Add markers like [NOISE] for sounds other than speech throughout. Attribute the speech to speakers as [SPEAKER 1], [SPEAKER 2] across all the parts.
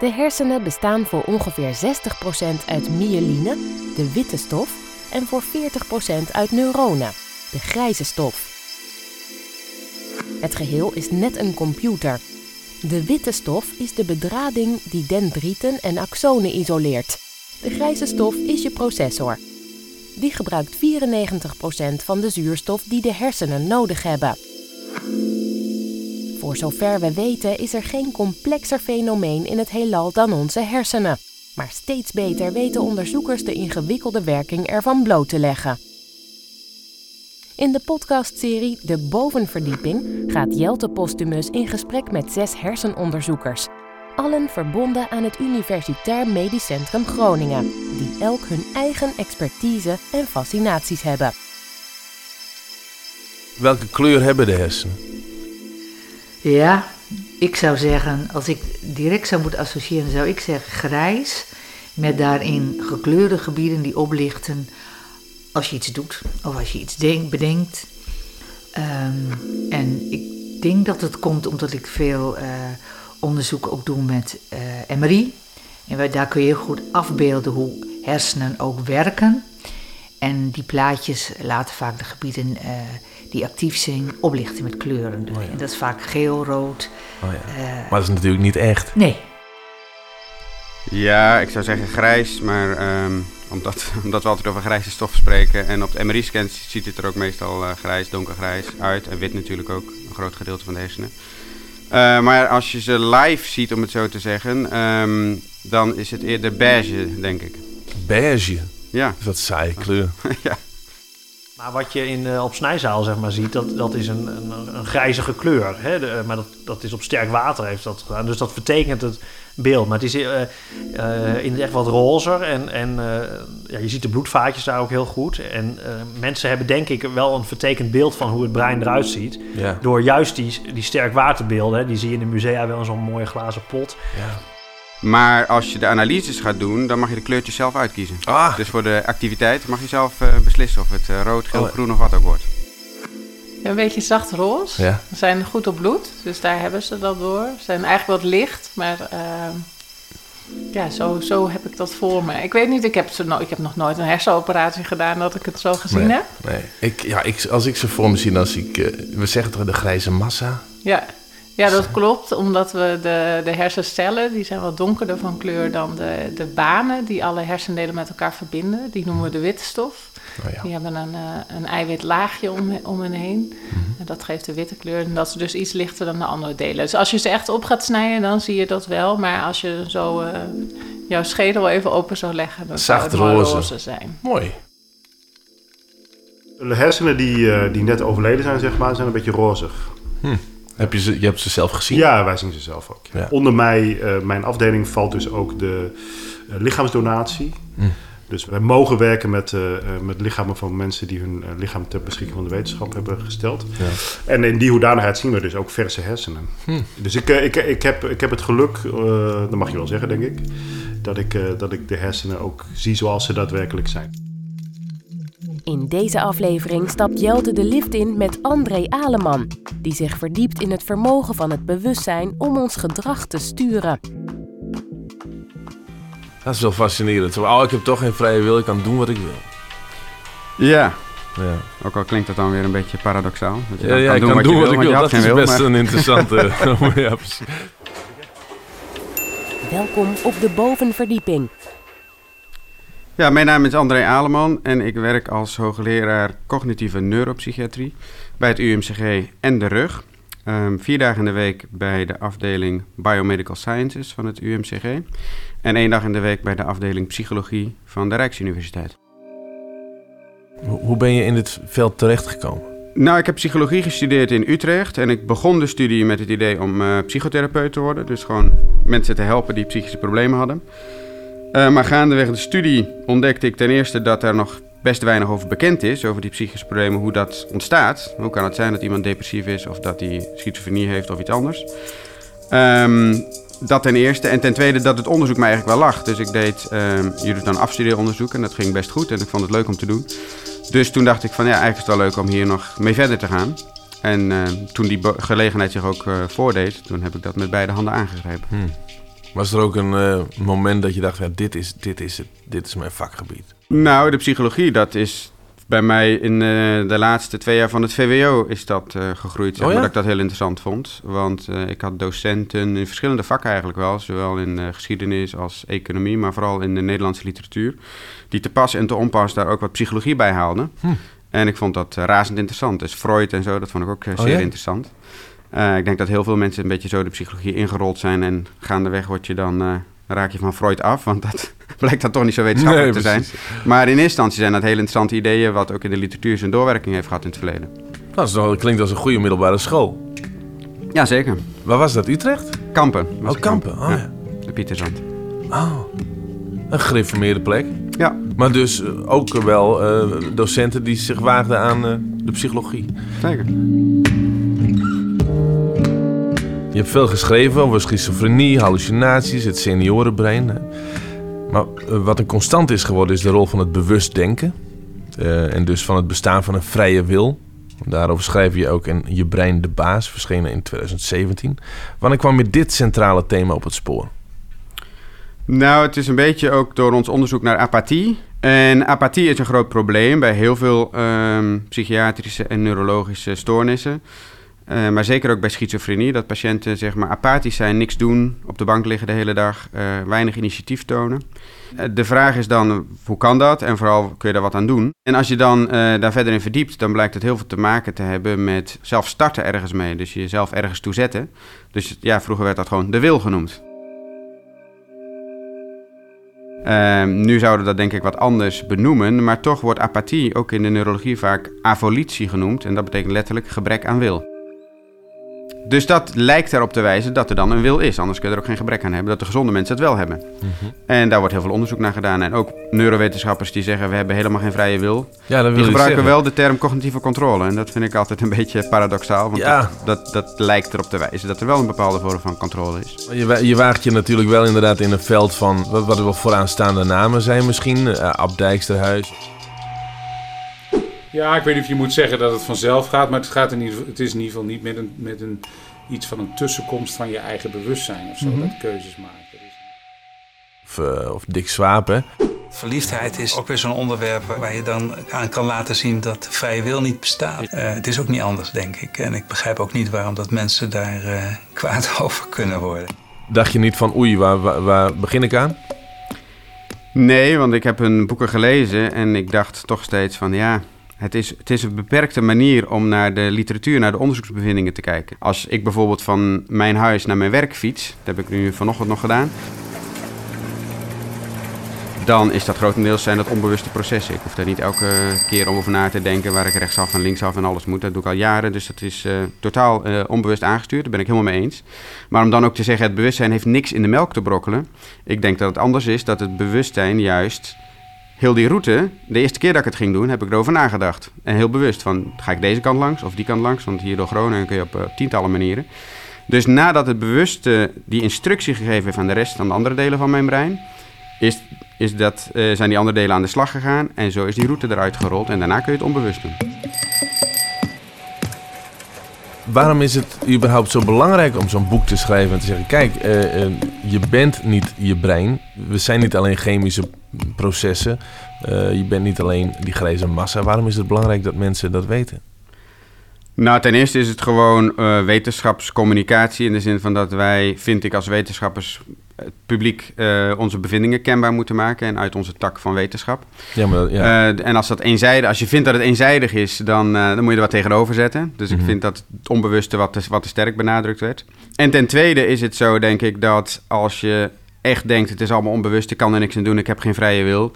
[SPEAKER 1] De hersenen bestaan voor ongeveer 60% uit myeline, de witte stof, en voor 40% uit neuronen, de grijze stof. Het geheel is net een computer. De witte stof is de bedrading die dendrieten en axonen isoleert. De grijze stof is je processor. Die gebruikt 94% van de zuurstof die de hersenen nodig hebben. Voor zover we weten is er geen complexer fenomeen in het heelal dan onze hersenen. Maar steeds beter weten onderzoekers de ingewikkelde werking ervan bloot te leggen. In de podcastserie De Bovenverdieping gaat Jelte Postumus in gesprek met zes hersenonderzoekers. Allen verbonden aan het Universitair Medisch Centrum Groningen, die elk hun eigen expertise en fascinaties hebben.
[SPEAKER 2] Welke kleur hebben de hersenen?
[SPEAKER 3] Ja, ik zou zeggen, als ik direct zou moeten associëren, zou ik zeggen grijs. Met daarin gekleurde gebieden die oplichten als je iets doet of als je iets denk, bedenkt. Ehm, en ik denk dat het komt omdat ik veel uh, onderzoek ook doe met uh, MRI. En waar, daar kun je heel goed afbeelden hoe hersenen ook werken. En die plaatjes laten vaak de gebieden uh, die actief zijn oplichten met kleuren. Oh ja. En dat is vaak geel, rood.
[SPEAKER 2] Oh ja. maar dat is natuurlijk niet echt.
[SPEAKER 3] Nee.
[SPEAKER 4] Ja, ik zou zeggen grijs, maar um, omdat, [LAUGHS] omdat we altijd over grijze stoffen spreken. En op de MRI-scans ziet het er ook meestal uh, grijs, donkergrijs uit. En wit natuurlijk ook, een groot gedeelte van de hersenen. Uh, maar als je ze live ziet, om het zo te zeggen, um, dan is het eerder beige, denk ik.
[SPEAKER 2] Beige?
[SPEAKER 4] Ja.
[SPEAKER 2] Dat is wat saaie kleur. [LAUGHS]
[SPEAKER 4] ja.
[SPEAKER 5] Maar wat je in, uh, op snijzaal zeg maar, ziet, dat, dat is een, een, een grijzige kleur. Hè? De, maar dat, dat is op sterk water heeft dat gedaan. Dus dat vertekent het beeld. Maar het is uh, uh, in het echt wat rozer. En, en ja, je ziet de bloedvaatjes daar ook heel goed. En mensen hebben denk ik wel een vertekend beeld van hoe het brein eruit ziet.
[SPEAKER 2] Ja.
[SPEAKER 5] Door juist die, die sterk waterbeelden. Hè? Die zie je in de musea wel in zo'n mooie glazen pot.
[SPEAKER 2] Ja.
[SPEAKER 4] Maar als je de analyses gaat doen, dan mag je de kleurtjes zelf uitkiezen.
[SPEAKER 2] Ah.
[SPEAKER 4] Dus voor de activiteit mag je zelf uh, beslissen of het uh, rood, geel, oh. groen of wat ook wordt.
[SPEAKER 6] Een beetje zacht roze.
[SPEAKER 2] Ja.
[SPEAKER 6] Ze zijn goed op bloed, dus daar hebben ze dat door. Ze zijn eigenlijk wat licht, maar uh, ja, zo, zo heb ik dat voor me. Ik weet niet, ik heb, zo no ik heb nog nooit een hersenoperatie gedaan dat ik het zo gezien
[SPEAKER 2] nee,
[SPEAKER 6] heb.
[SPEAKER 2] Nee, ik, ja, ik, als ik ze voor me zie, dan zie ik, we zeggen toch de grijze massa?
[SPEAKER 6] Ja. Ja, dat klopt, omdat we de, de hersencellen, die zijn wat donkerder van kleur dan de, de banen die alle hersendelen met elkaar verbinden. Die noemen we de witte stof.
[SPEAKER 2] Oh ja.
[SPEAKER 6] Die hebben een, uh, een eiwit laagje om, om hen heen.
[SPEAKER 2] Mm
[SPEAKER 6] -hmm. En dat geeft de witte kleur. En dat is dus iets lichter dan de andere delen. Dus als je ze echt op gaat snijden, dan zie je dat wel. Maar als je zo uh, jouw schedel even open zou leggen, dan
[SPEAKER 2] Zacht
[SPEAKER 6] zou het
[SPEAKER 2] roze.
[SPEAKER 6] roze zijn.
[SPEAKER 2] Mooi.
[SPEAKER 7] De hersenen die, uh, die net overleden zijn, zeg maar, zijn een beetje rozig.
[SPEAKER 2] Hm. Heb je, ze, je hebt ze zelf gezien?
[SPEAKER 7] Ja, wij zien ze zelf ook.
[SPEAKER 2] Ja.
[SPEAKER 7] Onder mij, uh, mijn afdeling valt dus ook de uh, lichaamsdonatie.
[SPEAKER 2] Mm.
[SPEAKER 7] Dus wij mogen werken met, uh, met lichamen van mensen die hun lichaam ter beschikking van de wetenschap hebben gesteld.
[SPEAKER 2] Ja.
[SPEAKER 7] En in die hoedanigheid zien we dus ook verse hersenen.
[SPEAKER 2] Hm.
[SPEAKER 7] Dus ik, ik, ik, heb, ik heb het geluk, dat mag je wel zeggen denk ik, dat ik, dat ik de hersenen ook zie zoals ze daadwerkelijk zijn.
[SPEAKER 1] In deze aflevering stapt Jelte de lift in met André Aleman, die zich verdiept in het vermogen van het bewustzijn om ons gedrag te sturen.
[SPEAKER 2] Dat is wel fascinerend. Oh, ik heb toch geen vrije wil, ik kan doen wat ik wil.
[SPEAKER 4] Ja.
[SPEAKER 2] Ja.
[SPEAKER 4] Ook al klinkt dat dan weer een beetje paradoxaal. Dat je
[SPEAKER 2] Ja, ja,
[SPEAKER 4] kan
[SPEAKER 2] ik
[SPEAKER 4] doen
[SPEAKER 2] kan
[SPEAKER 4] wat
[SPEAKER 2] doen
[SPEAKER 4] je
[SPEAKER 2] wat
[SPEAKER 4] wil,
[SPEAKER 2] ik wil. Dat is best
[SPEAKER 4] maar-
[SPEAKER 2] een interessante... [LAUGHS] [LAUGHS] ja, precies.
[SPEAKER 1] Welkom op de bovenverdieping.
[SPEAKER 4] Ja, mijn naam is André Aleman en ik werk als hoogleraar cognitieve neuropsychiatrie bij het UMCG en de rug. Ehm, vier dagen in de week bij de afdeling Biomedical Sciences van het UMCG. En één dag in de week bij de afdeling psychologie van de Rijksuniversiteit.
[SPEAKER 2] Hoe ben je in dit veld terechtgekomen?
[SPEAKER 4] Nou, ik heb psychologie gestudeerd in Utrecht en ik begon de studie met het idee om eh, psychotherapeut te worden. Dus gewoon mensen te helpen die psychische problemen hadden. Uh, maar gaandeweg de studie ontdekte ik ten eerste dat er nog best weinig over bekend is, over die psychische problemen, hoe dat ontstaat. Hoe kan het zijn dat iemand depressief is of dat hij schizofrenie heeft of iets anders? Um, dat ten eerste. En ten tweede dat het onderzoek mij eigenlijk wel lag. Dus ik deed, um, je doet dan afstudeeronderzoek en dat ging best goed en ik vond het leuk om te doen. Dus toen dacht ik van ja, eigenlijk is het wel leuk om hier nog mee verder te gaan. En uh, toen die gelegenheid zich ook uh, voordeed, toen heb ik dat met beide handen aangegrepen.
[SPEAKER 2] Hmm. Was er ook een eh, moment dat je dacht, ja, dit, is, dit, is het, dit is mijn vakgebied?
[SPEAKER 4] Nou, de psychologie, dat is bij mij in eh, de laatste twee jaar van het VWO is dat eh, gegroeid. Zeg
[SPEAKER 2] Oh
[SPEAKER 4] maar,
[SPEAKER 2] ja?
[SPEAKER 4] Dat ik dat heel interessant vond. Want ik had docenten in verschillende vakken eigenlijk wel. Zowel in geschiedenis als economie, maar vooral in de Nederlandse literatuur. Die te pas en te onpas daar ook wat psychologie bij haalden.
[SPEAKER 2] Hm.
[SPEAKER 4] En ik vond dat razend interessant. Dus Freud en zo, dat vond ik ook
[SPEAKER 2] Oh
[SPEAKER 4] zeer
[SPEAKER 2] ja?
[SPEAKER 4] interessant. Eh, ik denk dat heel veel mensen een beetje zo de psychologie ingerold zijn. En gaandeweg word je dan, eh, raak je van Freud af. Want dat [LAUGHS] blijkt dan toch niet zo wetenschappelijk te zijn. Maar in eerste instantie zijn dat hele interessante ideeën... wat ook in de literatuur zijn doorwerking heeft gehad in het verleden.
[SPEAKER 2] Dat, is nog, dat klinkt als een goede middelbare school.
[SPEAKER 4] Jazeker.
[SPEAKER 2] Waar was dat? Utrecht?
[SPEAKER 4] Kampen. was
[SPEAKER 2] Oh, Kampen. Oh, ja.
[SPEAKER 4] De Pieterzand.
[SPEAKER 2] Oh, een gereformeerde plek.
[SPEAKER 4] Ja.
[SPEAKER 2] Maar dus eh, ook wel docenten die zich waagden aan de psychologie.
[SPEAKER 4] Zeker.
[SPEAKER 2] Je hebt veel geschreven over schizofrenie, hallucinaties, het seniorenbrein. Maar eh, wat een constant is geworden is de rol van het bewust denken. Eh, en dus van het bestaan van een vrije wil. Daarover schrijf je ook in Je Brein de Baas, verschenen in 2017. Wanneer kwam je dit centrale thema op het spoor?
[SPEAKER 4] Nou, het is een beetje ook door ons onderzoek naar apathie. En apathie is een groot probleem bij heel veel ehm, psychiatrische en neurologische stoornissen. Eh, maar zeker ook bij schizofrenie, dat patiënten zeg maar apathisch zijn, niks doen, op de bank liggen de hele dag, eh, weinig initiatief tonen. Eh, de vraag is dan, hoe kan dat? En vooral, kun je daar wat aan doen? En als je dan daar verder in verdiept, dan blijkt het heel veel te maken te hebben met zelf starten ergens mee. Dus jezelf ergens toe zetten. Dus ja, vroeger werd dat gewoon de wil genoemd. Ehm, nu zouden we dat denk ik wat anders benoemen, maar toch wordt apathie ook in de neurologie vaak avolitie genoemd. En dat betekent letterlijk gebrek aan wil. Dus dat lijkt erop te wijzen dat er dan een wil is. Anders kun je er ook geen gebrek aan hebben. Dat de gezonde mensen het wel hebben. En daar wordt heel veel onderzoek naar gedaan. En ook neurowetenschappers die zeggen we hebben helemaal geen vrije wil.
[SPEAKER 2] Ja, dat
[SPEAKER 4] Die gebruiken wel de term cognitieve controle. En dat vind ik altijd een [LAUGHS] beetje paradoxaal. Want
[SPEAKER 2] Ja.
[SPEAKER 4] dat, dat, dat lijkt erop te wijzen dat er wel een bepaalde vorm van controle is.
[SPEAKER 2] Je, je waagt je natuurlijk wel inderdaad in een veld van wat, wat er wel vooraanstaande namen zijn misschien. Eh Ab Dijksterhuis.
[SPEAKER 8] Ja, ik weet niet of je moet zeggen dat het vanzelf gaat, maar het, gaat in ieder geval, het is in ieder geval niet met, een, met een, iets van een tussenkomst van je eigen bewustzijn of zo, dat keuzes maken.
[SPEAKER 2] Of, eh, of Dick hè.
[SPEAKER 9] Verliefdheid is ook weer zo'n onderwerp waar je dan aan kan laten zien dat vrije wil niet bestaat. Eh, het is ook niet anders, denk ik. En ik begrijp ook niet waarom dat mensen daar eh, kwaad [LAUGHS] over kunnen worden.
[SPEAKER 2] Dacht je niet van oei, waar, waar, waar begin ik aan?
[SPEAKER 4] Nee, want ik heb hun boeken gelezen en ik dacht toch steeds van ja, het is, het is een beperkte manier om naar de literatuur, naar de onderzoeksbevindingen te kijken. Als ik bijvoorbeeld van mijn huis naar mijn werk fiets, dat heb ik nu vanochtend nog gedaan, dan is dat grotendeels zijn dat onbewuste processen. Ik hoef daar niet elke keer om over na te denken waar ik rechtsaf en linksaf en alles moet. Dat doe ik al jaren, dus dat is eh, totaal eh, onbewust aangestuurd. Daar ben ik helemaal mee eens. Maar om dan ook te zeggen, het bewustzijn heeft niks in de melk te brokkelen. Ik denk dat het anders is dat het bewustzijn juist heel die route, de eerste keer dat ik het ging doen, heb ik erover nagedacht. En heel bewust van, ga ik deze kant langs of die kant langs? Want hier door Groningen kun je op eh, tientallen manieren. Dus nadat het bewust eh, die instructie gegeven heeft aan de rest van de andere delen van mijn brein, is, is dat, eh, zijn die andere delen aan de slag gegaan en zo is die route eruit gerold en daarna kun je het onbewust doen.
[SPEAKER 2] Waarom is het überhaupt zo belangrijk om zo'n boek te schrijven en te zeggen: kijk, eh, eh, je bent niet je brein. We zijn niet alleen chemische processen. Eh, je bent niet alleen die grijze massa. Waarom is het belangrijk dat mensen dat weten?
[SPEAKER 4] Nou, ten eerste is het gewoon wetenschapscommunicatie in de zin van dat wij, vind ik als wetenschappers, het publiek eh, onze bevindingen kenbaar moeten maken en uit onze tak van wetenschap.
[SPEAKER 2] Ja, maar ja.
[SPEAKER 4] Eh, en als dat eenzijdig, als je vindt dat het eenzijdig is, dan, eh, dan moet je er wat tegenover zetten. Dus
[SPEAKER 2] Mhm.
[SPEAKER 4] ik vind dat het onbewuste wat te, wat te sterk benadrukt werd. En ten tweede is het zo, denk ik, dat als je echt denkt, het is allemaal onbewust, ik kan er niks aan doen, ik heb geen vrije wil.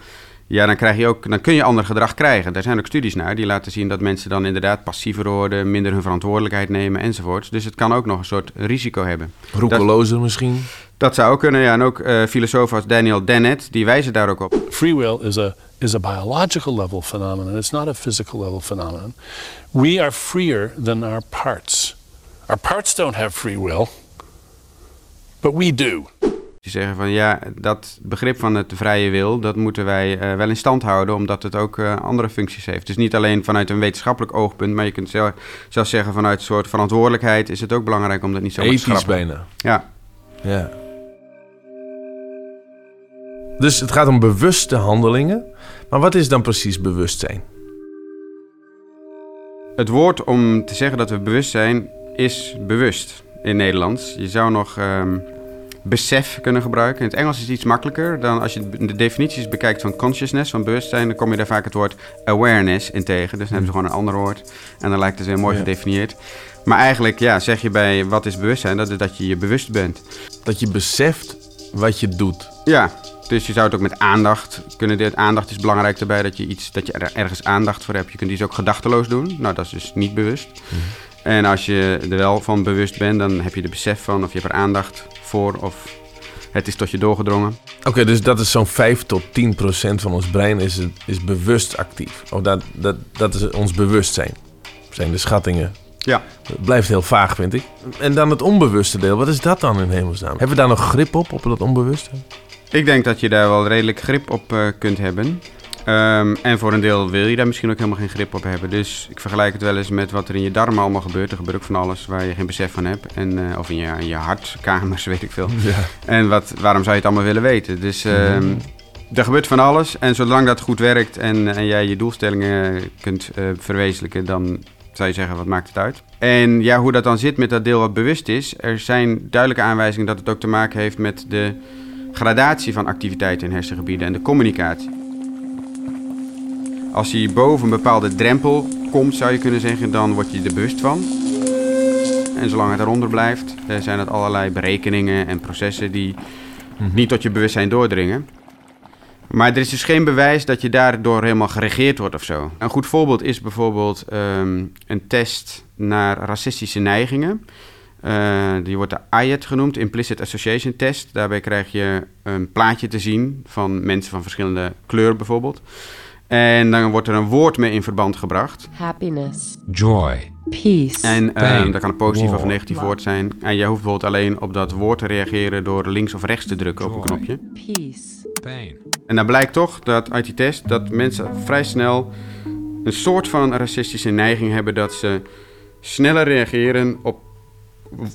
[SPEAKER 4] Ja, dan, krijg je ook, dan kun je ander gedrag krijgen. Daar zijn ook studies naar die laten zien dat mensen dan inderdaad passiever worden, minder hun verantwoordelijkheid nemen enzovoorts. Dus het kan ook nog een soort risico hebben.
[SPEAKER 2] Roekelozer misschien.
[SPEAKER 4] Dat zou ook kunnen, ja. En ook eh, filosofen als Daniel Dennett, die wijzen daar ook op.
[SPEAKER 10] Free will is a is a biological level phenomenon. It's not a physical level phenomenon. We are freer than our parts. Our parts don't have free will, but we do.
[SPEAKER 4] Die zeggen van ja, dat begrip van het vrije wil, dat moeten wij eh, wel in stand houden, omdat het ook eh, andere functies heeft. Dus niet alleen vanuit een wetenschappelijk oogpunt, maar je kunt zelf, zelfs zeggen vanuit een soort verantwoordelijkheid is het ook belangrijk om dat niet zo te
[SPEAKER 2] Ethisch
[SPEAKER 4] schrappen.
[SPEAKER 2] bijna.
[SPEAKER 4] Ja.
[SPEAKER 2] Ja. Dus het gaat om bewuste handelingen. Maar wat is dan precies bewustzijn?
[SPEAKER 4] Het woord om te zeggen dat we bewust zijn is bewust in Nederlands. Je zou nog ehm, besef kunnen gebruiken. In het Engels is het iets makkelijker dan als je de definities bekijkt van consciousness, van bewustzijn. Dan kom je daar vaak het woord awareness in tegen. Dus dan hebben ze gewoon een ander woord. En dan lijkt het weer mooi
[SPEAKER 2] Ja.
[SPEAKER 4] gedefinieerd. Maar eigenlijk ja, zeg je bij wat is bewustzijn, dat is dat je je bewust bent.
[SPEAKER 2] Dat je beseft wat je doet.
[SPEAKER 4] Ja, dus je zou het ook met aandacht kunnen doen. Aandacht is belangrijk erbij, dat je, iets, dat je er ergens aandacht voor hebt. Je kunt iets ook gedachteloos doen. Nou, dat is dus niet bewust. En als je er wel van bewust bent, dan heb je er besef van of je hebt er aandacht voor of het is tot je doorgedrongen.
[SPEAKER 2] Oké, dus dat is zo'n 5 tot 10 procent van ons brein is, is bewust actief. Of dat, dat, dat is ons bewustzijn. Zijn de schattingen.
[SPEAKER 4] Ja.
[SPEAKER 2] Het blijft heel vaag, vind ik. En dan het onbewuste deel. Wat is dat dan in hemelsnaam? Hebben we daar nog grip op, op dat onbewuste?
[SPEAKER 4] Ik denk dat je daar wel redelijk grip op eh, kunt hebben. Ehm, en voor een deel wil je daar misschien ook helemaal geen grip op hebben. Dus ik vergelijk het wel eens met wat er in je darmen allemaal gebeurt. Er gebeurt ook van alles waar je geen besef van hebt. En, eh, of in je, in je hartkamers, [LAUGHS] weet ik veel.
[SPEAKER 2] Ja.
[SPEAKER 4] En wat, waarom zou je het allemaal willen weten? Dus ehm, er gebeurt van alles. En zolang dat goed werkt en, en jij je doelstellingen kunt eh, verwezenlijken, dan zou je zeggen, wat maakt het uit? En ja, hoe dat dan zit met dat deel wat bewust is. Er zijn duidelijke aanwijzingen dat het ook te maken heeft met de gradatie van activiteiten in hersengebieden en de communicatie. Als je boven een bepaalde drempel komt, zou je kunnen zeggen, dan word je er bewust van. En zolang het eronder blijft, eh, zijn het allerlei berekeningen en processen die niet tot je bewustzijn doordringen. Maar er is dus geen bewijs dat je daardoor helemaal geregeerd wordt of zo. Een goed voorbeeld is bijvoorbeeld ehm, een test naar racistische neigingen. Eh, die wordt de IAT genoemd, Implicit Association Test. Daarbij krijg je een plaatje te zien van mensen van verschillende kleuren bijvoorbeeld. En dan wordt er een woord mee in verband gebracht.
[SPEAKER 11] Happiness.
[SPEAKER 12] Joy.
[SPEAKER 11] Peace.
[SPEAKER 4] En eh, dat kan een positief of negatief woord zijn. En je hoeft bijvoorbeeld alleen op dat woord te reageren door links of rechts te drukken op een knopje.
[SPEAKER 11] Peace.
[SPEAKER 12] Pain.
[SPEAKER 4] En dan blijkt toch dat uit die test dat mensen vrij snel een soort van racistische neiging hebben dat ze sneller reageren op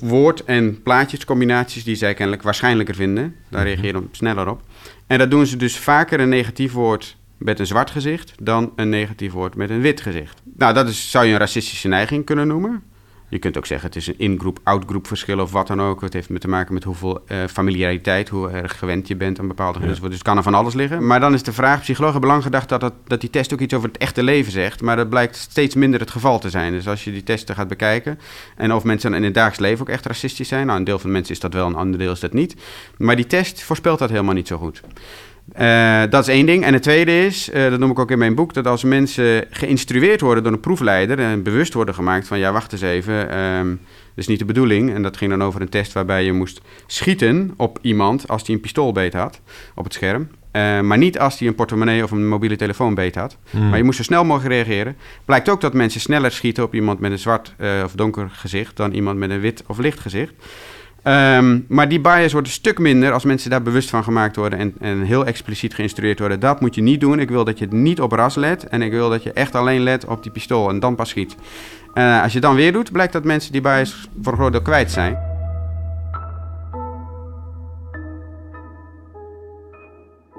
[SPEAKER 4] woord- en plaatjescombinaties die zij kennelijk waarschijnlijker vinden. Daar reageren ze sneller op. En dat doen ze dus vaker een negatief woord met een zwart gezicht dan een negatief woord met een wit gezicht. Nou, dat is, zou je een racistische neiging kunnen noemen. Je kunt ook zeggen het is een in-groep, out-groep verschil of wat dan ook. Het heeft met te maken met hoeveel eh, familiariteit, hoe erg gewend je bent aan bepaalde
[SPEAKER 2] Ja.
[SPEAKER 4] Dus het kan er van alles liggen. Maar dan is de vraag, psychologen hebben lang gedacht dat, dat, dat die test ook iets over het echte leven zegt. Maar dat blijkt steeds minder het geval te zijn. Dus als je die testen gaat bekijken en of mensen in het dagelijks leven ook echt racistisch zijn. Nou, een deel van de mensen is dat wel, een ander deel is dat niet. Maar die test voorspelt dat helemaal niet zo goed. Eh, dat is één ding. En het tweede is, eh, dat noem ik ook in mijn boek, dat als mensen geïnstrueerd worden door een proefleider en bewust worden gemaakt van ja, wacht eens even, ehm, dat is niet de bedoeling. En dat ging dan over een test waarbij je moest schieten op iemand als die een pistool beet had op het scherm. Eh, maar niet als hij een portemonnee of een mobiele telefoon beet had.
[SPEAKER 2] Hmm.
[SPEAKER 4] Maar je moest zo snel mogelijk reageren. Blijkt ook dat mensen sneller schieten op iemand met een zwart of donker gezicht dan iemand met een wit of licht gezicht. Ehm, maar die bias wordt een stuk minder als mensen daar bewust van gemaakt worden en, en heel expliciet geïnstrueerd worden. Dat moet je niet doen. Ik wil dat je niet op ras let en ik wil dat je echt alleen let op die pistool en dan pas schiet. Eh, als je dan weer doet, blijkt dat mensen die bias voor een groot deel kwijt zijn.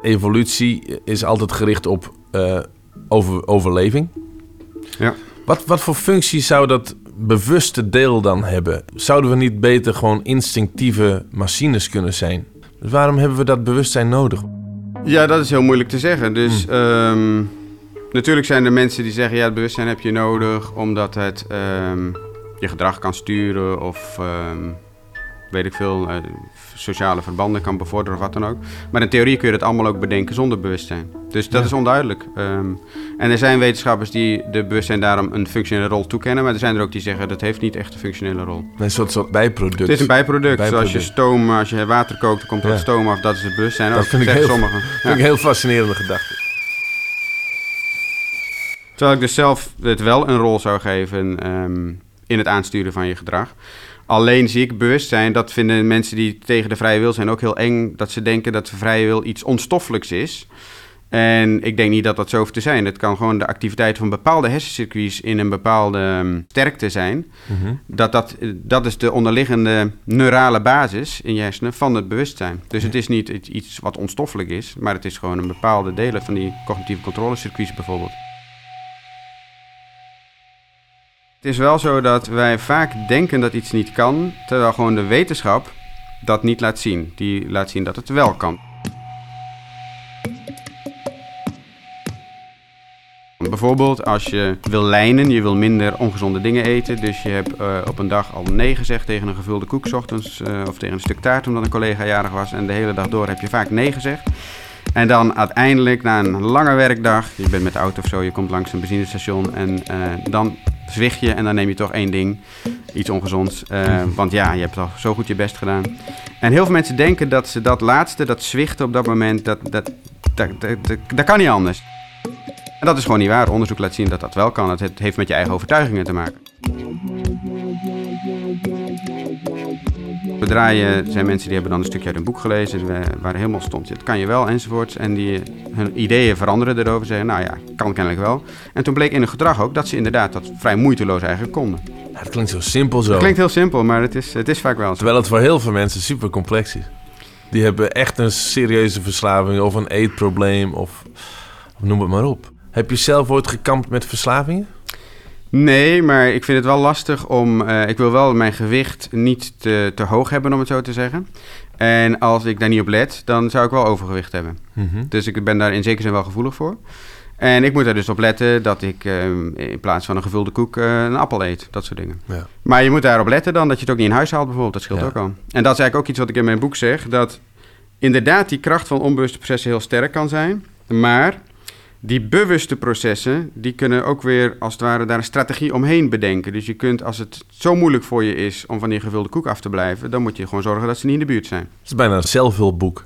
[SPEAKER 2] Evolutie is altijd gericht op eh, over, overleving.
[SPEAKER 4] Ja.
[SPEAKER 2] Wat, wat voor functie zou dat bewuste deel dan hebben? Zouden we niet beter gewoon instinctieve machines kunnen zijn? Dus waarom hebben we dat bewustzijn nodig?
[SPEAKER 4] Ja, dat is heel moeilijk te zeggen. Dus ehm, natuurlijk zijn er mensen die zeggen: ja, het bewustzijn heb je nodig omdat het ehm, je gedrag kan sturen of ehm, weet ik veel, eh, sociale verbanden kan bevorderen of wat dan ook. Maar in theorie kun je dat allemaal ook bedenken zonder bewustzijn. Dus dat
[SPEAKER 2] Ja.
[SPEAKER 4] is onduidelijk. Ehm, en er zijn wetenschappers die de bewustzijn daarom een functionele rol toekennen, maar er zijn er ook die zeggen dat heeft niet echt een functionele rol.
[SPEAKER 2] Een soort, soort bijproduct.
[SPEAKER 4] Het is een bijproduct.
[SPEAKER 2] Bijproduct.
[SPEAKER 4] Zoals je stoom, als je water kookt, dan komt er
[SPEAKER 2] Ja.
[SPEAKER 4] stoom af. Dat is het bewustzijn.
[SPEAKER 2] Dat
[SPEAKER 4] ook,
[SPEAKER 2] vind ik, heel,
[SPEAKER 4] sommigen.
[SPEAKER 2] vind
[SPEAKER 4] Ja.
[SPEAKER 2] ik een heel fascinerende gedachte.
[SPEAKER 4] Terwijl ik dus zelf het wel een rol zou geven ehm, in het aansturen van je gedrag. Alleen zie ik bewustzijn, dat vinden mensen die tegen de vrije wil zijn ook heel eng. Dat ze denken dat de vrije wil iets onstoffelijks is. En ik denk niet dat dat zo hoeft te zijn. Het kan gewoon de activiteit van bepaalde hersencircuits in een bepaalde ehm, sterkte zijn.
[SPEAKER 2] Mhm.
[SPEAKER 4] Dat, dat, dat is de onderliggende neurale basis in je hersenen van het bewustzijn. Dus het is niet iets- iets wat onstoffelijk is, maar het is gewoon een bepaalde delen van die cognitieve controlecircuits bijvoorbeeld. Het is wel zo dat wij vaak denken dat iets niet kan, terwijl gewoon de wetenschap dat niet laat zien. Die laat zien dat het wel kan. Bijvoorbeeld als je wil lijnen, je wil minder ongezonde dingen eten. Dus je hebt eh, op een dag al nee gezegd tegen een gevulde koek ochtends. eh, of tegen een stuk taart omdat een collega jarig was. En de hele dag door heb je vaak nee gezegd. En dan uiteindelijk na een lange werkdag, je bent met de auto of zo, je komt langs een benzinestation. En eh, dan zwicht je en dan neem je toch één ding, iets ongezonds. eh, want ja, je hebt al zo goed je best gedaan. En heel veel mensen denken dat ze dat laatste, dat zwichten op dat moment, dat, dat, dat, dat, dat kan niet anders. En dat is gewoon niet waar. Onderzoek laat zien dat dat wel kan. Het heeft met je eigen overtuigingen te maken. Er zijn mensen die hebben dan een stukje uit een boek gelezen waar- waar helemaal stond, het kan je wel enzovoorts. En die hun ideeën veranderen erover, zeggen, nou ja, kan kennelijk wel. En toen bleek in hun gedrag ook dat ze inderdaad dat vrij moeiteloos eigenlijk konden.
[SPEAKER 2] Ja, het klinkt zo simpel zo.
[SPEAKER 4] Het klinkt heel simpel, maar het is, het is vaak wel zo.
[SPEAKER 2] Terwijl het voor heel veel mensen super complex is. Die hebben echt een serieuze verslaving of een eetprobleem of, of noem het maar op. Heb je zelf ooit gekampt met verslavingen?
[SPEAKER 4] Nee, maar ik vind het wel lastig om. eh, ik wil wel mijn gewicht niet te, te hoog hebben, om het zo te zeggen. En als ik daar niet op let, dan zou ik wel overgewicht hebben.
[SPEAKER 2] Mhm.
[SPEAKER 4] Dus ik ben daar in zekere zin wel gevoelig voor. En ik moet er dus op letten dat ik eh, in plaats van een gevulde koek eh, een appel eet. Dat soort dingen.
[SPEAKER 2] Ja.
[SPEAKER 4] Maar je moet daarop letten dan dat je het ook niet in huis haalt bijvoorbeeld. Dat scheelt
[SPEAKER 2] Ja.
[SPEAKER 4] ook al. En dat is eigenlijk ook iets wat ik in mijn boek zeg. Dat inderdaad die kracht van onbewuste processen heel sterk kan zijn. Maar die bewuste processen, die kunnen ook weer als het ware daar een strategie omheen bedenken. Dus je kunt, als het zo moeilijk voor je is om van die gevulde koek af te blijven, dan moet je gewoon zorgen dat ze niet in de buurt zijn.
[SPEAKER 2] Het is bijna een zelfhulpboek.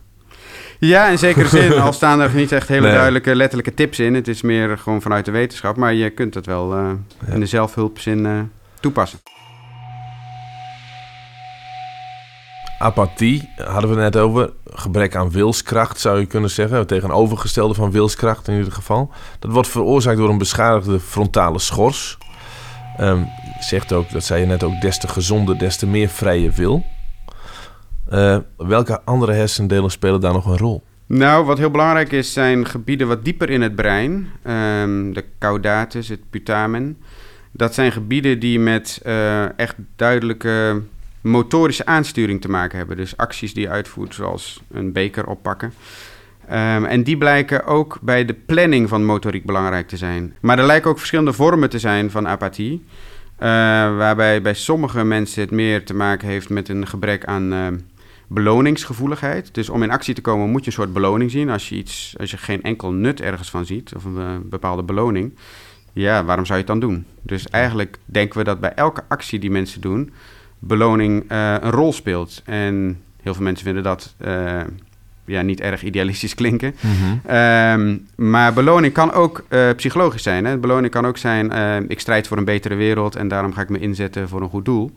[SPEAKER 4] Ja, in zekere zin. [LAUGHS] Al staan er niet echt hele
[SPEAKER 2] Nee.
[SPEAKER 4] duidelijke letterlijke tips in. Het is meer gewoon vanuit de wetenschap. Maar je kunt het wel eh, in de zelfhulpzin eh, toepassen.
[SPEAKER 2] Apathie hadden we net over. Gebrek aan wilskracht zou je kunnen zeggen. Het tegenovergestelde van wilskracht in ieder geval. Dat wordt veroorzaakt door een beschadigde frontale schors. Ehm, zegt ook, dat zei je net ook, des te gezonder, des te meer vrije wil. Eh, welke andere hersendelen spelen daar nog een rol?
[SPEAKER 4] Nou, wat heel belangrijk is, zijn gebieden wat dieper in het brein. Ehm, de caudatus, het putamen. Dat zijn gebieden die met eh, echt duidelijke motorische aansturing te maken hebben. Dus acties die je uitvoert, zoals een beker oppakken. Ehm, en die blijken ook bij de planning van motoriek belangrijk te zijn. Maar er lijken ook verschillende vormen te zijn van apathie. eh, waarbij bij sommige mensen het meer te maken heeft met een gebrek aan eh, beloningsgevoeligheid. Dus om in actie te komen moet je een soort beloning zien. Als je, iets, als je geen enkel nut ergens van ziet, of een eh, bepaalde beloning, ja, waarom zou je het dan doen? Dus eigenlijk denken we dat bij elke actie die mensen doen, beloning eh, een rol speelt. En heel veel mensen vinden dat eh, ja, niet erg idealistisch [LAUGHS] klinken. Ehm, maar beloning kan ook eh, psychologisch zijn. Hè? Beloning kan ook zijn, eh, ik strijd voor een betere wereld en daarom ga ik me inzetten voor een goed doel.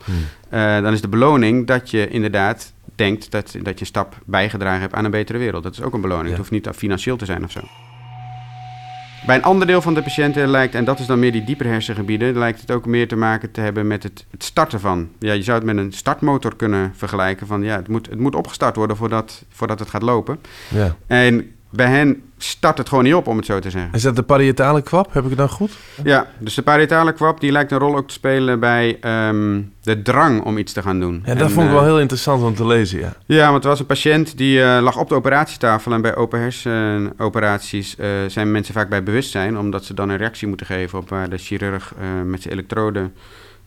[SPEAKER 4] Eh, dan is de beloning dat je inderdaad denkt dat, dat je een stap bijgedragen hebt aan een betere wereld. Dat is ook een beloning. Het hoeft niet financieel te zijn of zo. Bij een ander deel van de patiënten lijkt, en dat is dan meer die diepere hersengebieden, lijkt het ook meer te maken te hebben met het, het starten van. Ja, je zou het met een startmotor kunnen vergelijken. Van ja, het moet, het moet opgestart worden voordat, voordat het gaat lopen.
[SPEAKER 2] Ja.
[SPEAKER 4] En bij hen start het gewoon niet op, om het zo te zeggen.
[SPEAKER 2] Is dat de parietale kwap? Heb ik het dan goed?
[SPEAKER 4] Ja, dus de parietale kwap die lijkt een rol ook te spelen bij ehm, de drang om iets te gaan doen.
[SPEAKER 2] Ja, dat
[SPEAKER 4] En,
[SPEAKER 2] vond ik
[SPEAKER 4] eh,
[SPEAKER 2] wel heel interessant om te lezen, ja.
[SPEAKER 4] Ja, want er was een patiënt die eh, lag op de operatietafel. En bij open hersenoperaties eh, zijn mensen vaak bij bewustzijn, omdat ze dan een reactie moeten geven op waar de chirurg eh, met zijn elektrode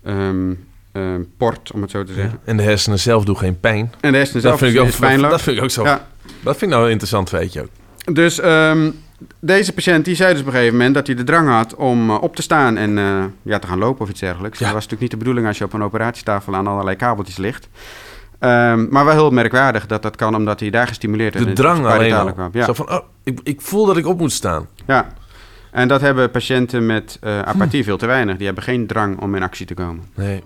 [SPEAKER 4] ehm, ehm, port, om het zo te zeggen.
[SPEAKER 2] En de hersenen zelf doen geen pijn.
[SPEAKER 4] En de hersenen
[SPEAKER 2] dat
[SPEAKER 4] zelf
[SPEAKER 2] vind ik ook,
[SPEAKER 4] is pijnloos.
[SPEAKER 2] Dat vind ik ook zo.
[SPEAKER 4] Ja.
[SPEAKER 2] Dat vind ik nou een interessant feitje ook.
[SPEAKER 4] Dus ehm, deze patiënt die zei dus op een gegeven moment dat hij de drang had om eh, op te staan en eh, ja, te gaan lopen of iets dergelijks. Dat was natuurlijk niet de bedoeling als je op een operatietafel aan allerlei kabeltjes ligt. Ehm, maar wel heel merkwaardig dat dat kan omdat hij daar gestimuleerd is.
[SPEAKER 2] De drang alleen al.
[SPEAKER 4] kwap. Ja.
[SPEAKER 2] Zo van, oh, ik, ik voel dat ik op moet staan.
[SPEAKER 4] Ja, en dat hebben patiënten met eh, apathie veel te weinig. Die hebben geen drang om in actie te komen.
[SPEAKER 2] Nee.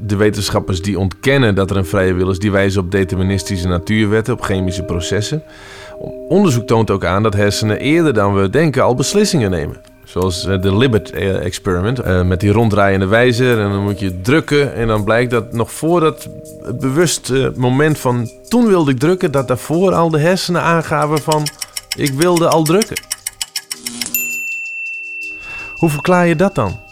[SPEAKER 2] De wetenschappers die ontkennen dat er een vrije wil is, die wijzen op deterministische natuurwetten, op chemische processen. Onderzoek toont ook aan dat hersenen eerder dan we denken al beslissingen nemen. Zoals eh, de Libet-experiment eh, met die ronddraaiende wijzer. En dan moet je drukken. En dan blijkt dat nog voordat het bewuste moment van toen wilde ik drukken, dat daarvoor al de hersenen aangaven van ik wilde al drukken. Hoe verklaar je dat dan?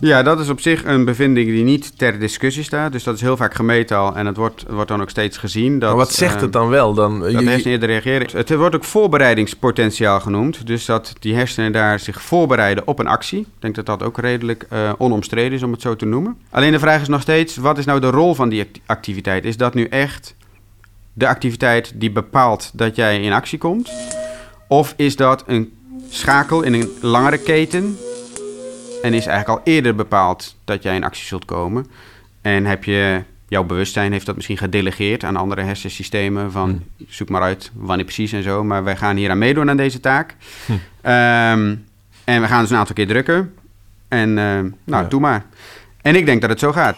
[SPEAKER 4] Ja, dat is op zich een bevinding die niet ter discussie staat. Dus dat is heel vaak gemeten al en het wordt, wordt dan ook steeds gezien. Dat,
[SPEAKER 2] maar wat zegt
[SPEAKER 4] eh,
[SPEAKER 2] het dan wel? Dan,
[SPEAKER 4] Dat
[SPEAKER 2] je-
[SPEAKER 4] hersenen eerder reageren. Het wordt ook voorbereidingspotentiaal genoemd. Dus dat die hersenen daar zich voorbereiden op een actie. Ik denk dat dat ook redelijk eh, onomstreden is om het zo te noemen. Alleen de vraag is nog steeds, wat is nou de rol van die act- activiteit? Is dat nu echt de activiteit die bepaalt dat jij in actie komt? Of is dat een schakel in een langere keten? En is eigenlijk al eerder bepaald dat jij in actie zult komen? En heb je, jouw bewustzijn heeft dat misschien gedelegeerd aan andere hersensystemen. Van zoek maar uit wanneer precies en zo. Maar wij gaan hier aan meedoen aan deze taak.
[SPEAKER 2] Hm.
[SPEAKER 4] Ehm, en we gaan dus een aantal keer drukken. En ehm, nou,
[SPEAKER 2] Ja.
[SPEAKER 4] doe maar. En ik denk dat het zo gaat.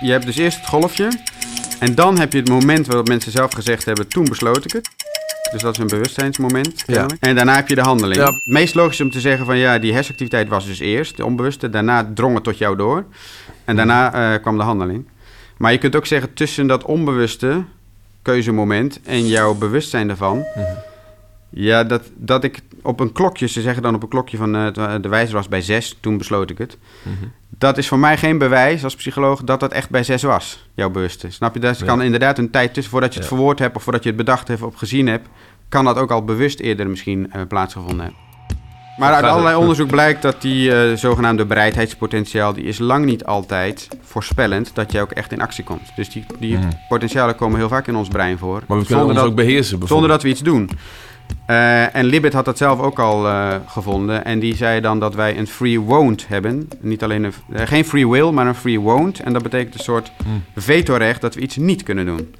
[SPEAKER 4] Je hebt dus eerst het golfje. En dan heb je het moment waarop mensen zelf gezegd hebben... toen besloot ik het. Dus dat is een bewustzijnsmoment. En daarna heb je de handeling.
[SPEAKER 2] Ja.
[SPEAKER 4] Het meest logisch is om te zeggen van... ja, die hersenactiviteit was dus eerst, de onbewuste. Daarna drong het tot jou door. En daarna eh, kwam de handeling. Maar je kunt ook zeggen tussen dat onbewuste keuzemoment... en jouw bewustzijn daarvan... Ja, dat, dat ik op een klokje, ze zeggen dan op een klokje van eh, de wijzer was bij zes, toen besloot ik het.
[SPEAKER 2] Mhm.
[SPEAKER 4] Dat is voor mij geen bewijs als psycholoog dat dat echt bij zes was, jouw bewuste. Snap je?
[SPEAKER 2] Ja.
[SPEAKER 4] kan inderdaad een tijd tussen, voordat je het
[SPEAKER 2] Ja.
[SPEAKER 4] verwoord hebt of voordat je het bedacht hebt of gezien hebt, kan dat ook al bewust eerder misschien eh, plaatsgevonden hebben. Maar
[SPEAKER 2] Dat
[SPEAKER 4] uit allerlei onderzoek blijkt dat die eh, zogenaamde bereidheidspotentiaal, die is lang niet altijd voorspellend dat je ook echt in actie komt. Dus die, die
[SPEAKER 2] Mhm.
[SPEAKER 4] potentialen komen heel vaak in ons brein voor.
[SPEAKER 2] Maar we kunnen ons
[SPEAKER 4] dat-
[SPEAKER 2] ook beheersen
[SPEAKER 4] Zonder
[SPEAKER 2] bijvoorbeeld.
[SPEAKER 4] dat we iets doen. Eh, en Libet had dat zelf ook al eh, gevonden. En die zei dan dat wij een free won't hebben. Niet alleen een, eh, geen free will, maar een free won't. En dat betekent een soort
[SPEAKER 2] Hm.
[SPEAKER 4] vetorecht dat we iets niet kunnen doen.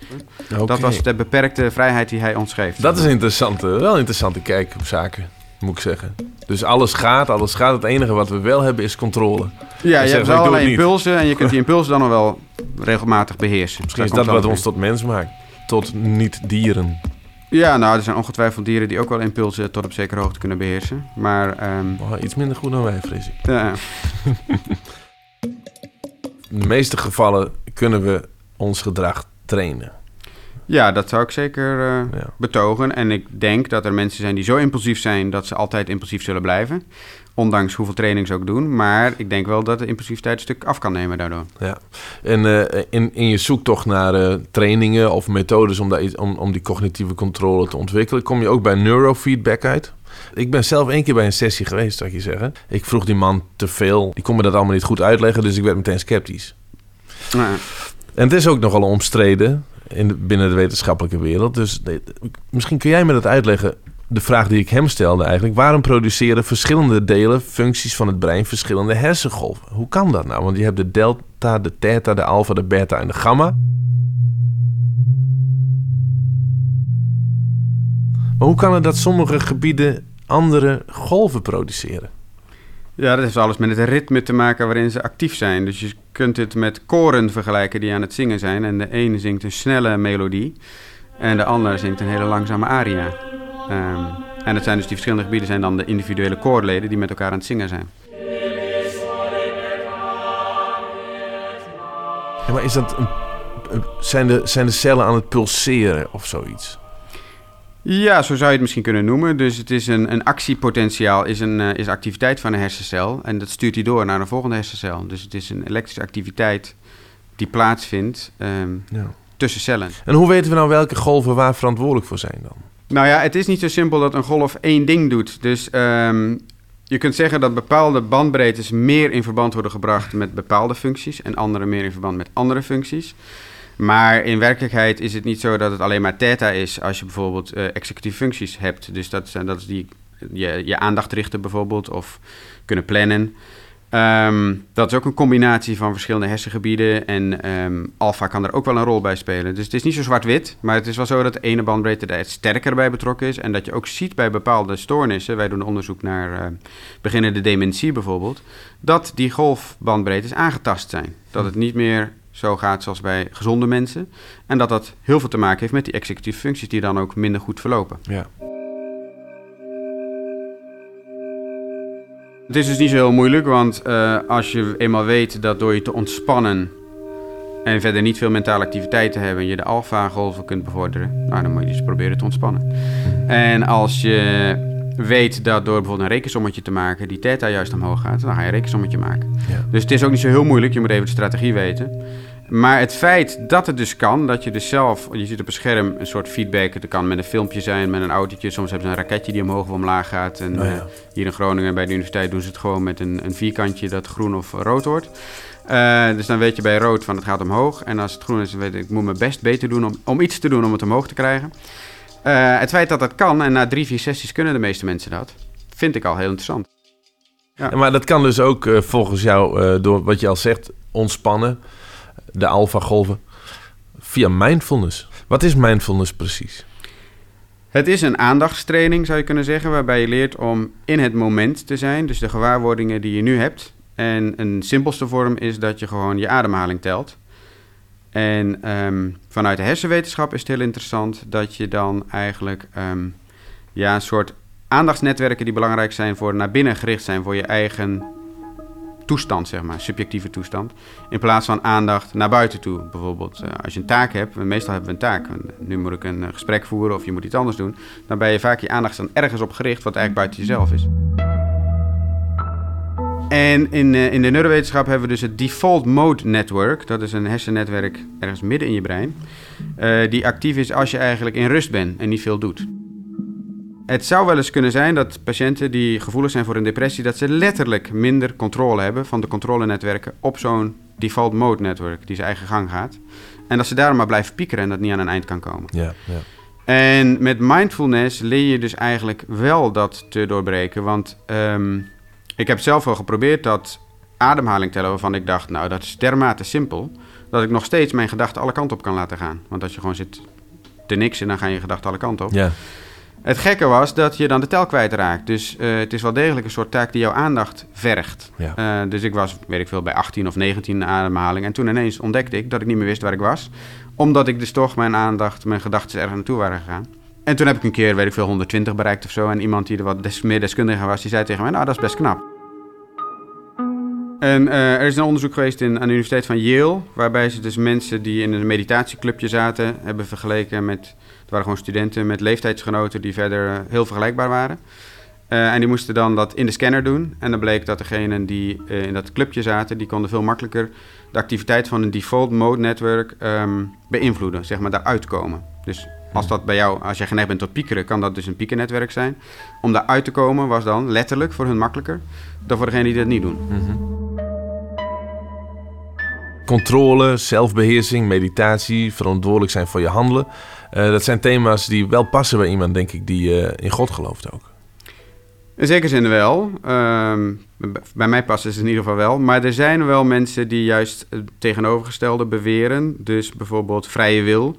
[SPEAKER 4] Dat was de beperkte vrijheid die hij ons geeft.
[SPEAKER 2] Dat is een interessante, wel een interessante kijk op zaken, moet ik zeggen. Dus alles gaat, alles gaat. Het enige wat we wel hebben is controle.
[SPEAKER 4] Ja, je hebt allerlei
[SPEAKER 2] niet.
[SPEAKER 4] impulsen en je kunt die [LAUGHS] impulsen dan nog wel regelmatig beheersen.
[SPEAKER 2] Misschien is dat wat ons tot mens maakt. Tot niet-dieren.
[SPEAKER 4] wel op. Ja, nou, er zijn ongetwijfeld dieren die ook wel impulsen tot op zekere hoogte kunnen beheersen. Maar ehm,
[SPEAKER 2] Oh, iets minder goed dan wij, vrees ik.
[SPEAKER 4] ja. [LAUGHS]
[SPEAKER 2] In de meeste gevallen kunnen we ons gedrag trainen.
[SPEAKER 4] Ja, dat zou ik zeker eh,
[SPEAKER 2] Ja.
[SPEAKER 4] betogen. En ik denk dat er mensen zijn die zo impulsief zijn dat ze altijd impulsief zullen blijven. Ondanks hoeveel training ze ook doen. Maar ik denk wel dat de impulsiviteit een stuk af kan nemen daardoor.
[SPEAKER 2] Ja. En eh, in, in je zoektocht naar eh, trainingen of methodes om, daar iets, om, om die cognitieve controle te ontwikkelen, kom je ook bij neurofeedback uit. Ik ben zelf één keer bij een sessie geweest, zou ik je zeggen. Ik vroeg die man te veel. Die kon me dat allemaal niet goed uitleggen, dus ik werd meteen sceptisch. En het is ook nogal omstreden in de- binnen de wetenschappelijke wereld. Dus de- misschien kun jij me dat uitleggen. De vraag die ik hem stelde eigenlijk. Waarom produceren verschillende delen, functies van het brein, verschillende hersengolven? Hoe kan dat nou? Want je hebt de delta, de theta, de alpha, de beta en de gamma. Maar hoe kan het dat sommige gebieden andere golven produceren?
[SPEAKER 4] ja, dat heeft alles met het ritme te maken waarin ze actief zijn. Dus je kunt het met koren vergelijken die aan het zingen zijn. En de ene zingt een snelle melodie en de ander zingt een hele langzame aria. Ehm, en het zijn dus die verschillende gebieden zijn dan de individuele koorleden die met elkaar aan het zingen zijn.
[SPEAKER 2] Ja, maar is dat een, een- zijn, de, zijn de cellen aan het pulseren of zoiets?
[SPEAKER 4] Ja, zo zou je het misschien kunnen noemen. Dus het is een, een actiepotentiaal, is een eh, is activiteit van een hersencel. En dat stuurt hij door naar een volgende hersencel. Dus het is een elektrische activiteit die plaatsvindt ehm,
[SPEAKER 2] Ja.
[SPEAKER 4] tussen cellen.
[SPEAKER 2] En hoe weten we nou welke golven waar verantwoordelijk voor zijn dan?
[SPEAKER 4] Nou ja, het is niet zo simpel dat een golf één ding doet. Dus ehm, je kunt zeggen dat bepaalde bandbreedtes meer in verband worden gebracht met bepaalde functies en andere meer in verband met andere functies. Maar in werkelijkheid is het niet zo dat het alleen maar theta is als je bijvoorbeeld eh, executieve functies hebt. Dus dat, zijn, dat is die, je, je aandacht richten bijvoorbeeld of kunnen plannen. Ehm, dat is ook een combinatie van verschillende hersengebieden. En ehm alfa kan er ook wel een rol bij spelen. Dus het is niet zo zwart-wit. Maar het is wel zo dat de ene bandbreedte er sterker bij betrokken is. En dat je ook ziet bij bepaalde stoornissen. Wij doen onderzoek naar eh, beginnende dementie bijvoorbeeld. Dat die golfbandbreedtes aangetast zijn. Dat het niet meer zo gaat zoals bij gezonde mensen. En dat dat heel veel te maken heeft met die executieve functies die dan ook minder goed verlopen.
[SPEAKER 2] Ja.
[SPEAKER 4] Het is dus niet zo heel moeilijk, want eh, als je eenmaal weet dat door je te ontspannen en verder niet veel mentale activiteit te hebben, je de alfa-golven kunt bevorderen, nou dan moet je dus proberen te ontspannen. En als je weet dat door bijvoorbeeld een rekensommetje te maken, die theta juist omhoog gaat, dan ga je een rekensommetje maken.
[SPEAKER 2] Ja.
[SPEAKER 4] Dus het is ook niet zo heel moeilijk, je moet even de strategie weten. Maar het feit dat het dus kan, dat je dus zelf, je ziet op een scherm een soort feedback. Het kan met een filmpje zijn, met een autootje. Soms hebben ze een raketje die omhoog of omlaag gaat. En
[SPEAKER 2] Oh ja.
[SPEAKER 4] eh, hier in Groningen bij de universiteit doen ze het gewoon met een, een vierkantje dat groen of rood wordt. Eh, dus dan weet je bij rood van het gaat omhoog. En als het groen is, dan weet ik, ik moet mijn best beter doen om, om iets te doen om het omhoog te krijgen. Eh, het feit dat dat kan, en na drie, vier sessies kunnen de meeste mensen dat, vind ik al heel interessant. Ja.
[SPEAKER 2] Maar dat kan dus ook volgens jou, eh, door wat je al zegt, ontspannen. De alfa-golven. Via mindfulness. Wat is mindfulness precies?
[SPEAKER 4] Het is een aandachtstraining, zou je kunnen zeggen, waarbij je leert om in het moment te zijn. Dus de gewaarwordingen die je nu hebt. En een simpelste vorm is dat je gewoon je ademhaling telt. En ehm, vanuit de hersenwetenschap is het heel interessant dat je dan eigenlijk ehm, ja, een soort aandachtsnetwerken die belangrijk zijn voor naar binnen gericht zijn voor je eigen toestand, zeg maar, subjectieve toestand. In plaats van aandacht naar buiten toe. Bijvoorbeeld eh, als je een taak hebt, meestal hebben we een taak. Nu moet ik een eh, gesprek voeren of je moet iets anders doen. Dan ben je vaak je aandacht dan ergens op gericht wat eigenlijk buiten jezelf is. En in, eh, in de neurowetenschap hebben we dus het Default Mode Network. Dat is een hersennetwerk ergens midden in je brein. eh, die actief is als je eigenlijk in rust bent en niet veel doet. Het zou wel eens kunnen zijn dat patiënten die gevoelig zijn voor een depressie, dat ze letterlijk minder controle hebben van de controlenetwerken op zo'n default mode network die zijn eigen gang gaat. En dat ze daarom maar blijven piekeren en dat niet aan een eind kan komen.
[SPEAKER 2] Ja, ja.
[SPEAKER 4] En met mindfulness leer je dus eigenlijk wel dat te doorbreken. Want ehm, ik heb zelf wel geprobeerd dat ademhaling tellen waarvan ik dacht, nou dat is dermate simpel, dat ik nog steeds mijn gedachten alle kanten op kan laten gaan. Want als je gewoon zit te niksen, dan gaan je gedachten alle kanten op.
[SPEAKER 2] ja.
[SPEAKER 4] Het gekke was dat je dan de tel kwijtraakt. Dus eh, het is wel degelijk een soort taak die jouw aandacht vergt.
[SPEAKER 2] Ja.
[SPEAKER 4] Eh, dus ik was, weet ik veel, bij 18 of 19 ademhaling. En toen ineens ontdekte ik dat ik niet meer wist waar ik was. Omdat ik dus toch mijn aandacht, mijn gedachten ergens naartoe waren gegaan. En toen heb ik een keer, weet ik veel, 120 bereikt of zo. En iemand die er wat des, meer deskundig aan was, die zei tegen mij, nou dat is best knap. En eh, er is een onderzoek geweest in, aan de Universiteit van Yale, waarbij ze dus mensen die in een meditatieclubje zaten, hebben vergeleken met, waren gewoon studenten met leeftijdsgenoten die verder eh, heel vergelijkbaar waren. Eh, en die moesten dan dat in de scanner doen. En dan bleek dat degenen die eh, in dat clubje zaten, die konden veel makkelijker de activiteit van een default mode network ehm, beïnvloeden, zeg maar daaruit komen. Dus als dat bij jou, als jij geneigd bent tot piekeren, kan dat dus een piekennetwerk zijn. Om daaruit te komen was dan letterlijk voor hun makkelijker dan voor degenen die dat niet doen.
[SPEAKER 2] Controle, zelfbeheersing, meditatie, verantwoordelijk zijn voor je handelen. Eh, dat zijn thema's die wel passen bij iemand, denk ik, die eh, in God gelooft ook.
[SPEAKER 4] In zekere zin wel. Ehm, bij mij passen ze in ieder geval wel. Maar er zijn wel mensen die juist het tegenovergestelde beweren. Dus bijvoorbeeld vrije wil.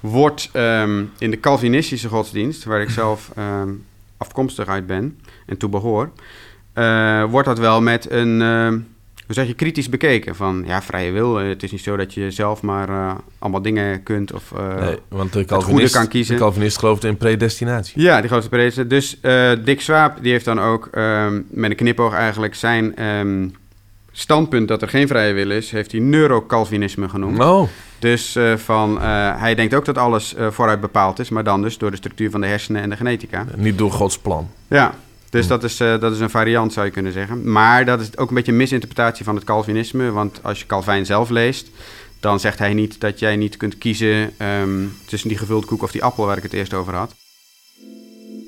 [SPEAKER 4] Wordt ehm, in de Calvinistische godsdienst, waar ik zelf ehm, afkomstig uit ben en toe behoor, eh, wordt dat wel met een, hoe zeg je, kritisch bekeken. Van ja, vrije wil. eh, het is niet zo dat je zelf maar eh, allemaal dingen kunt of eh,
[SPEAKER 2] nee, want de Calvinist,
[SPEAKER 4] kan kiezen.
[SPEAKER 2] de Calvinist geloofde in predestinatie.
[SPEAKER 4] Ja, die grote prezen. Dus Dick Swaap die heeft dan ook ehm, met een knipoog eigenlijk zijn ehm, standpunt dat er geen vrije wil is, heeft hij neurocalvinisme genoemd.
[SPEAKER 2] Oh,
[SPEAKER 4] Dus van, hij denkt ook dat alles vooruit bepaald is, maar dan dus door de structuur van de hersenen en de genetica.
[SPEAKER 2] niet door Gods plan.
[SPEAKER 4] Ja, dus dat, is, eh, dat is een variant zou je kunnen zeggen. Maar dat is ook een beetje een misinterpretatie van het Calvinisme, want als je Calvijn zelf leest, dan zegt hij niet dat jij niet kunt kiezen ehm, tussen die gevulde koek of die appel waar ik het eerst over had.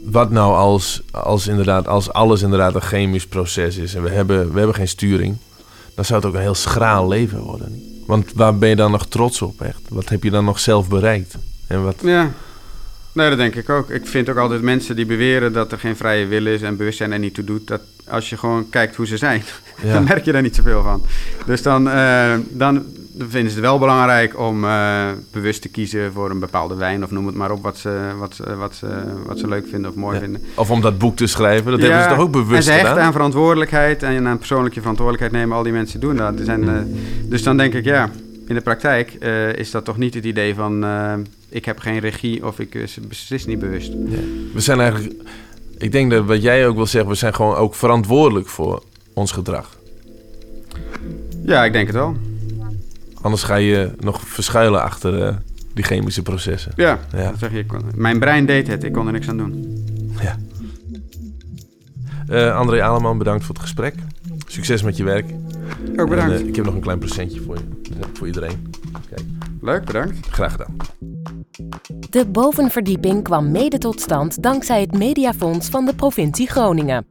[SPEAKER 2] Wat nou als, als, inderdaad, als alles inderdaad een chemisch proces is en we hebben, we hebben geen sturing, dan zou het ook een heel schraal leven worden. Want waar ben je dan nog trots op echt? Wat heb je dan nog zelf bereikt? En wat,
[SPEAKER 4] Ja. Nee, dat denk ik ook. Ik vind ook altijd mensen die beweren dat er geen vrije wil is en bewustzijn er niet toe doet, dat als je gewoon kijkt hoe ze zijn, [LAUGHS]
[SPEAKER 2] Ja.
[SPEAKER 4] dan merk je daar niet zoveel van. Dus dan, eh, dan vinden ze het wel belangrijk om eh, bewust te kiezen voor een bepaalde wijn of noem het maar op wat ze, wat, ze- wat, ze, wat ze leuk vinden of mooi
[SPEAKER 2] Ja.
[SPEAKER 4] vinden.
[SPEAKER 2] Of om dat boek te schrijven, dat hebben ze toch ook bewust
[SPEAKER 4] En ze hechten
[SPEAKER 2] gedaan?
[SPEAKER 4] aan verantwoordelijkheid en aan persoonlijke verantwoordelijkheid nemen al die mensen doen dat. Zijn, eh, dus dan denk ik, ja, in de praktijk eh, is dat toch niet het idee van eh, ik heb geen regie of ik eh, beslis niet bewust.
[SPEAKER 2] We zijn eigenlijk... Ik denk dat wat jij ook wil zeggen, we zijn gewoon ook verantwoordelijk voor ons gedrag.
[SPEAKER 4] Ja, ik denk het wel.
[SPEAKER 2] Anders ga je nog verschuilen achter eh, die chemische processen.
[SPEAKER 4] Ja,
[SPEAKER 2] Ja.
[SPEAKER 4] dat zeg je. kon- Mijn brein deed het, ik kon er niks aan doen.
[SPEAKER 2] Eh, André Aleman, bedankt voor het gesprek. Succes met je werk.
[SPEAKER 4] Ook bedankt.
[SPEAKER 2] En, eh, ik heb nog een klein presentje voor je. Voor iedereen.
[SPEAKER 4] Leuk, bedankt.
[SPEAKER 2] Graag gedaan.
[SPEAKER 1] De bovenverdieping kwam mede tot stand dankzij het Mediafonds van de provincie Groningen.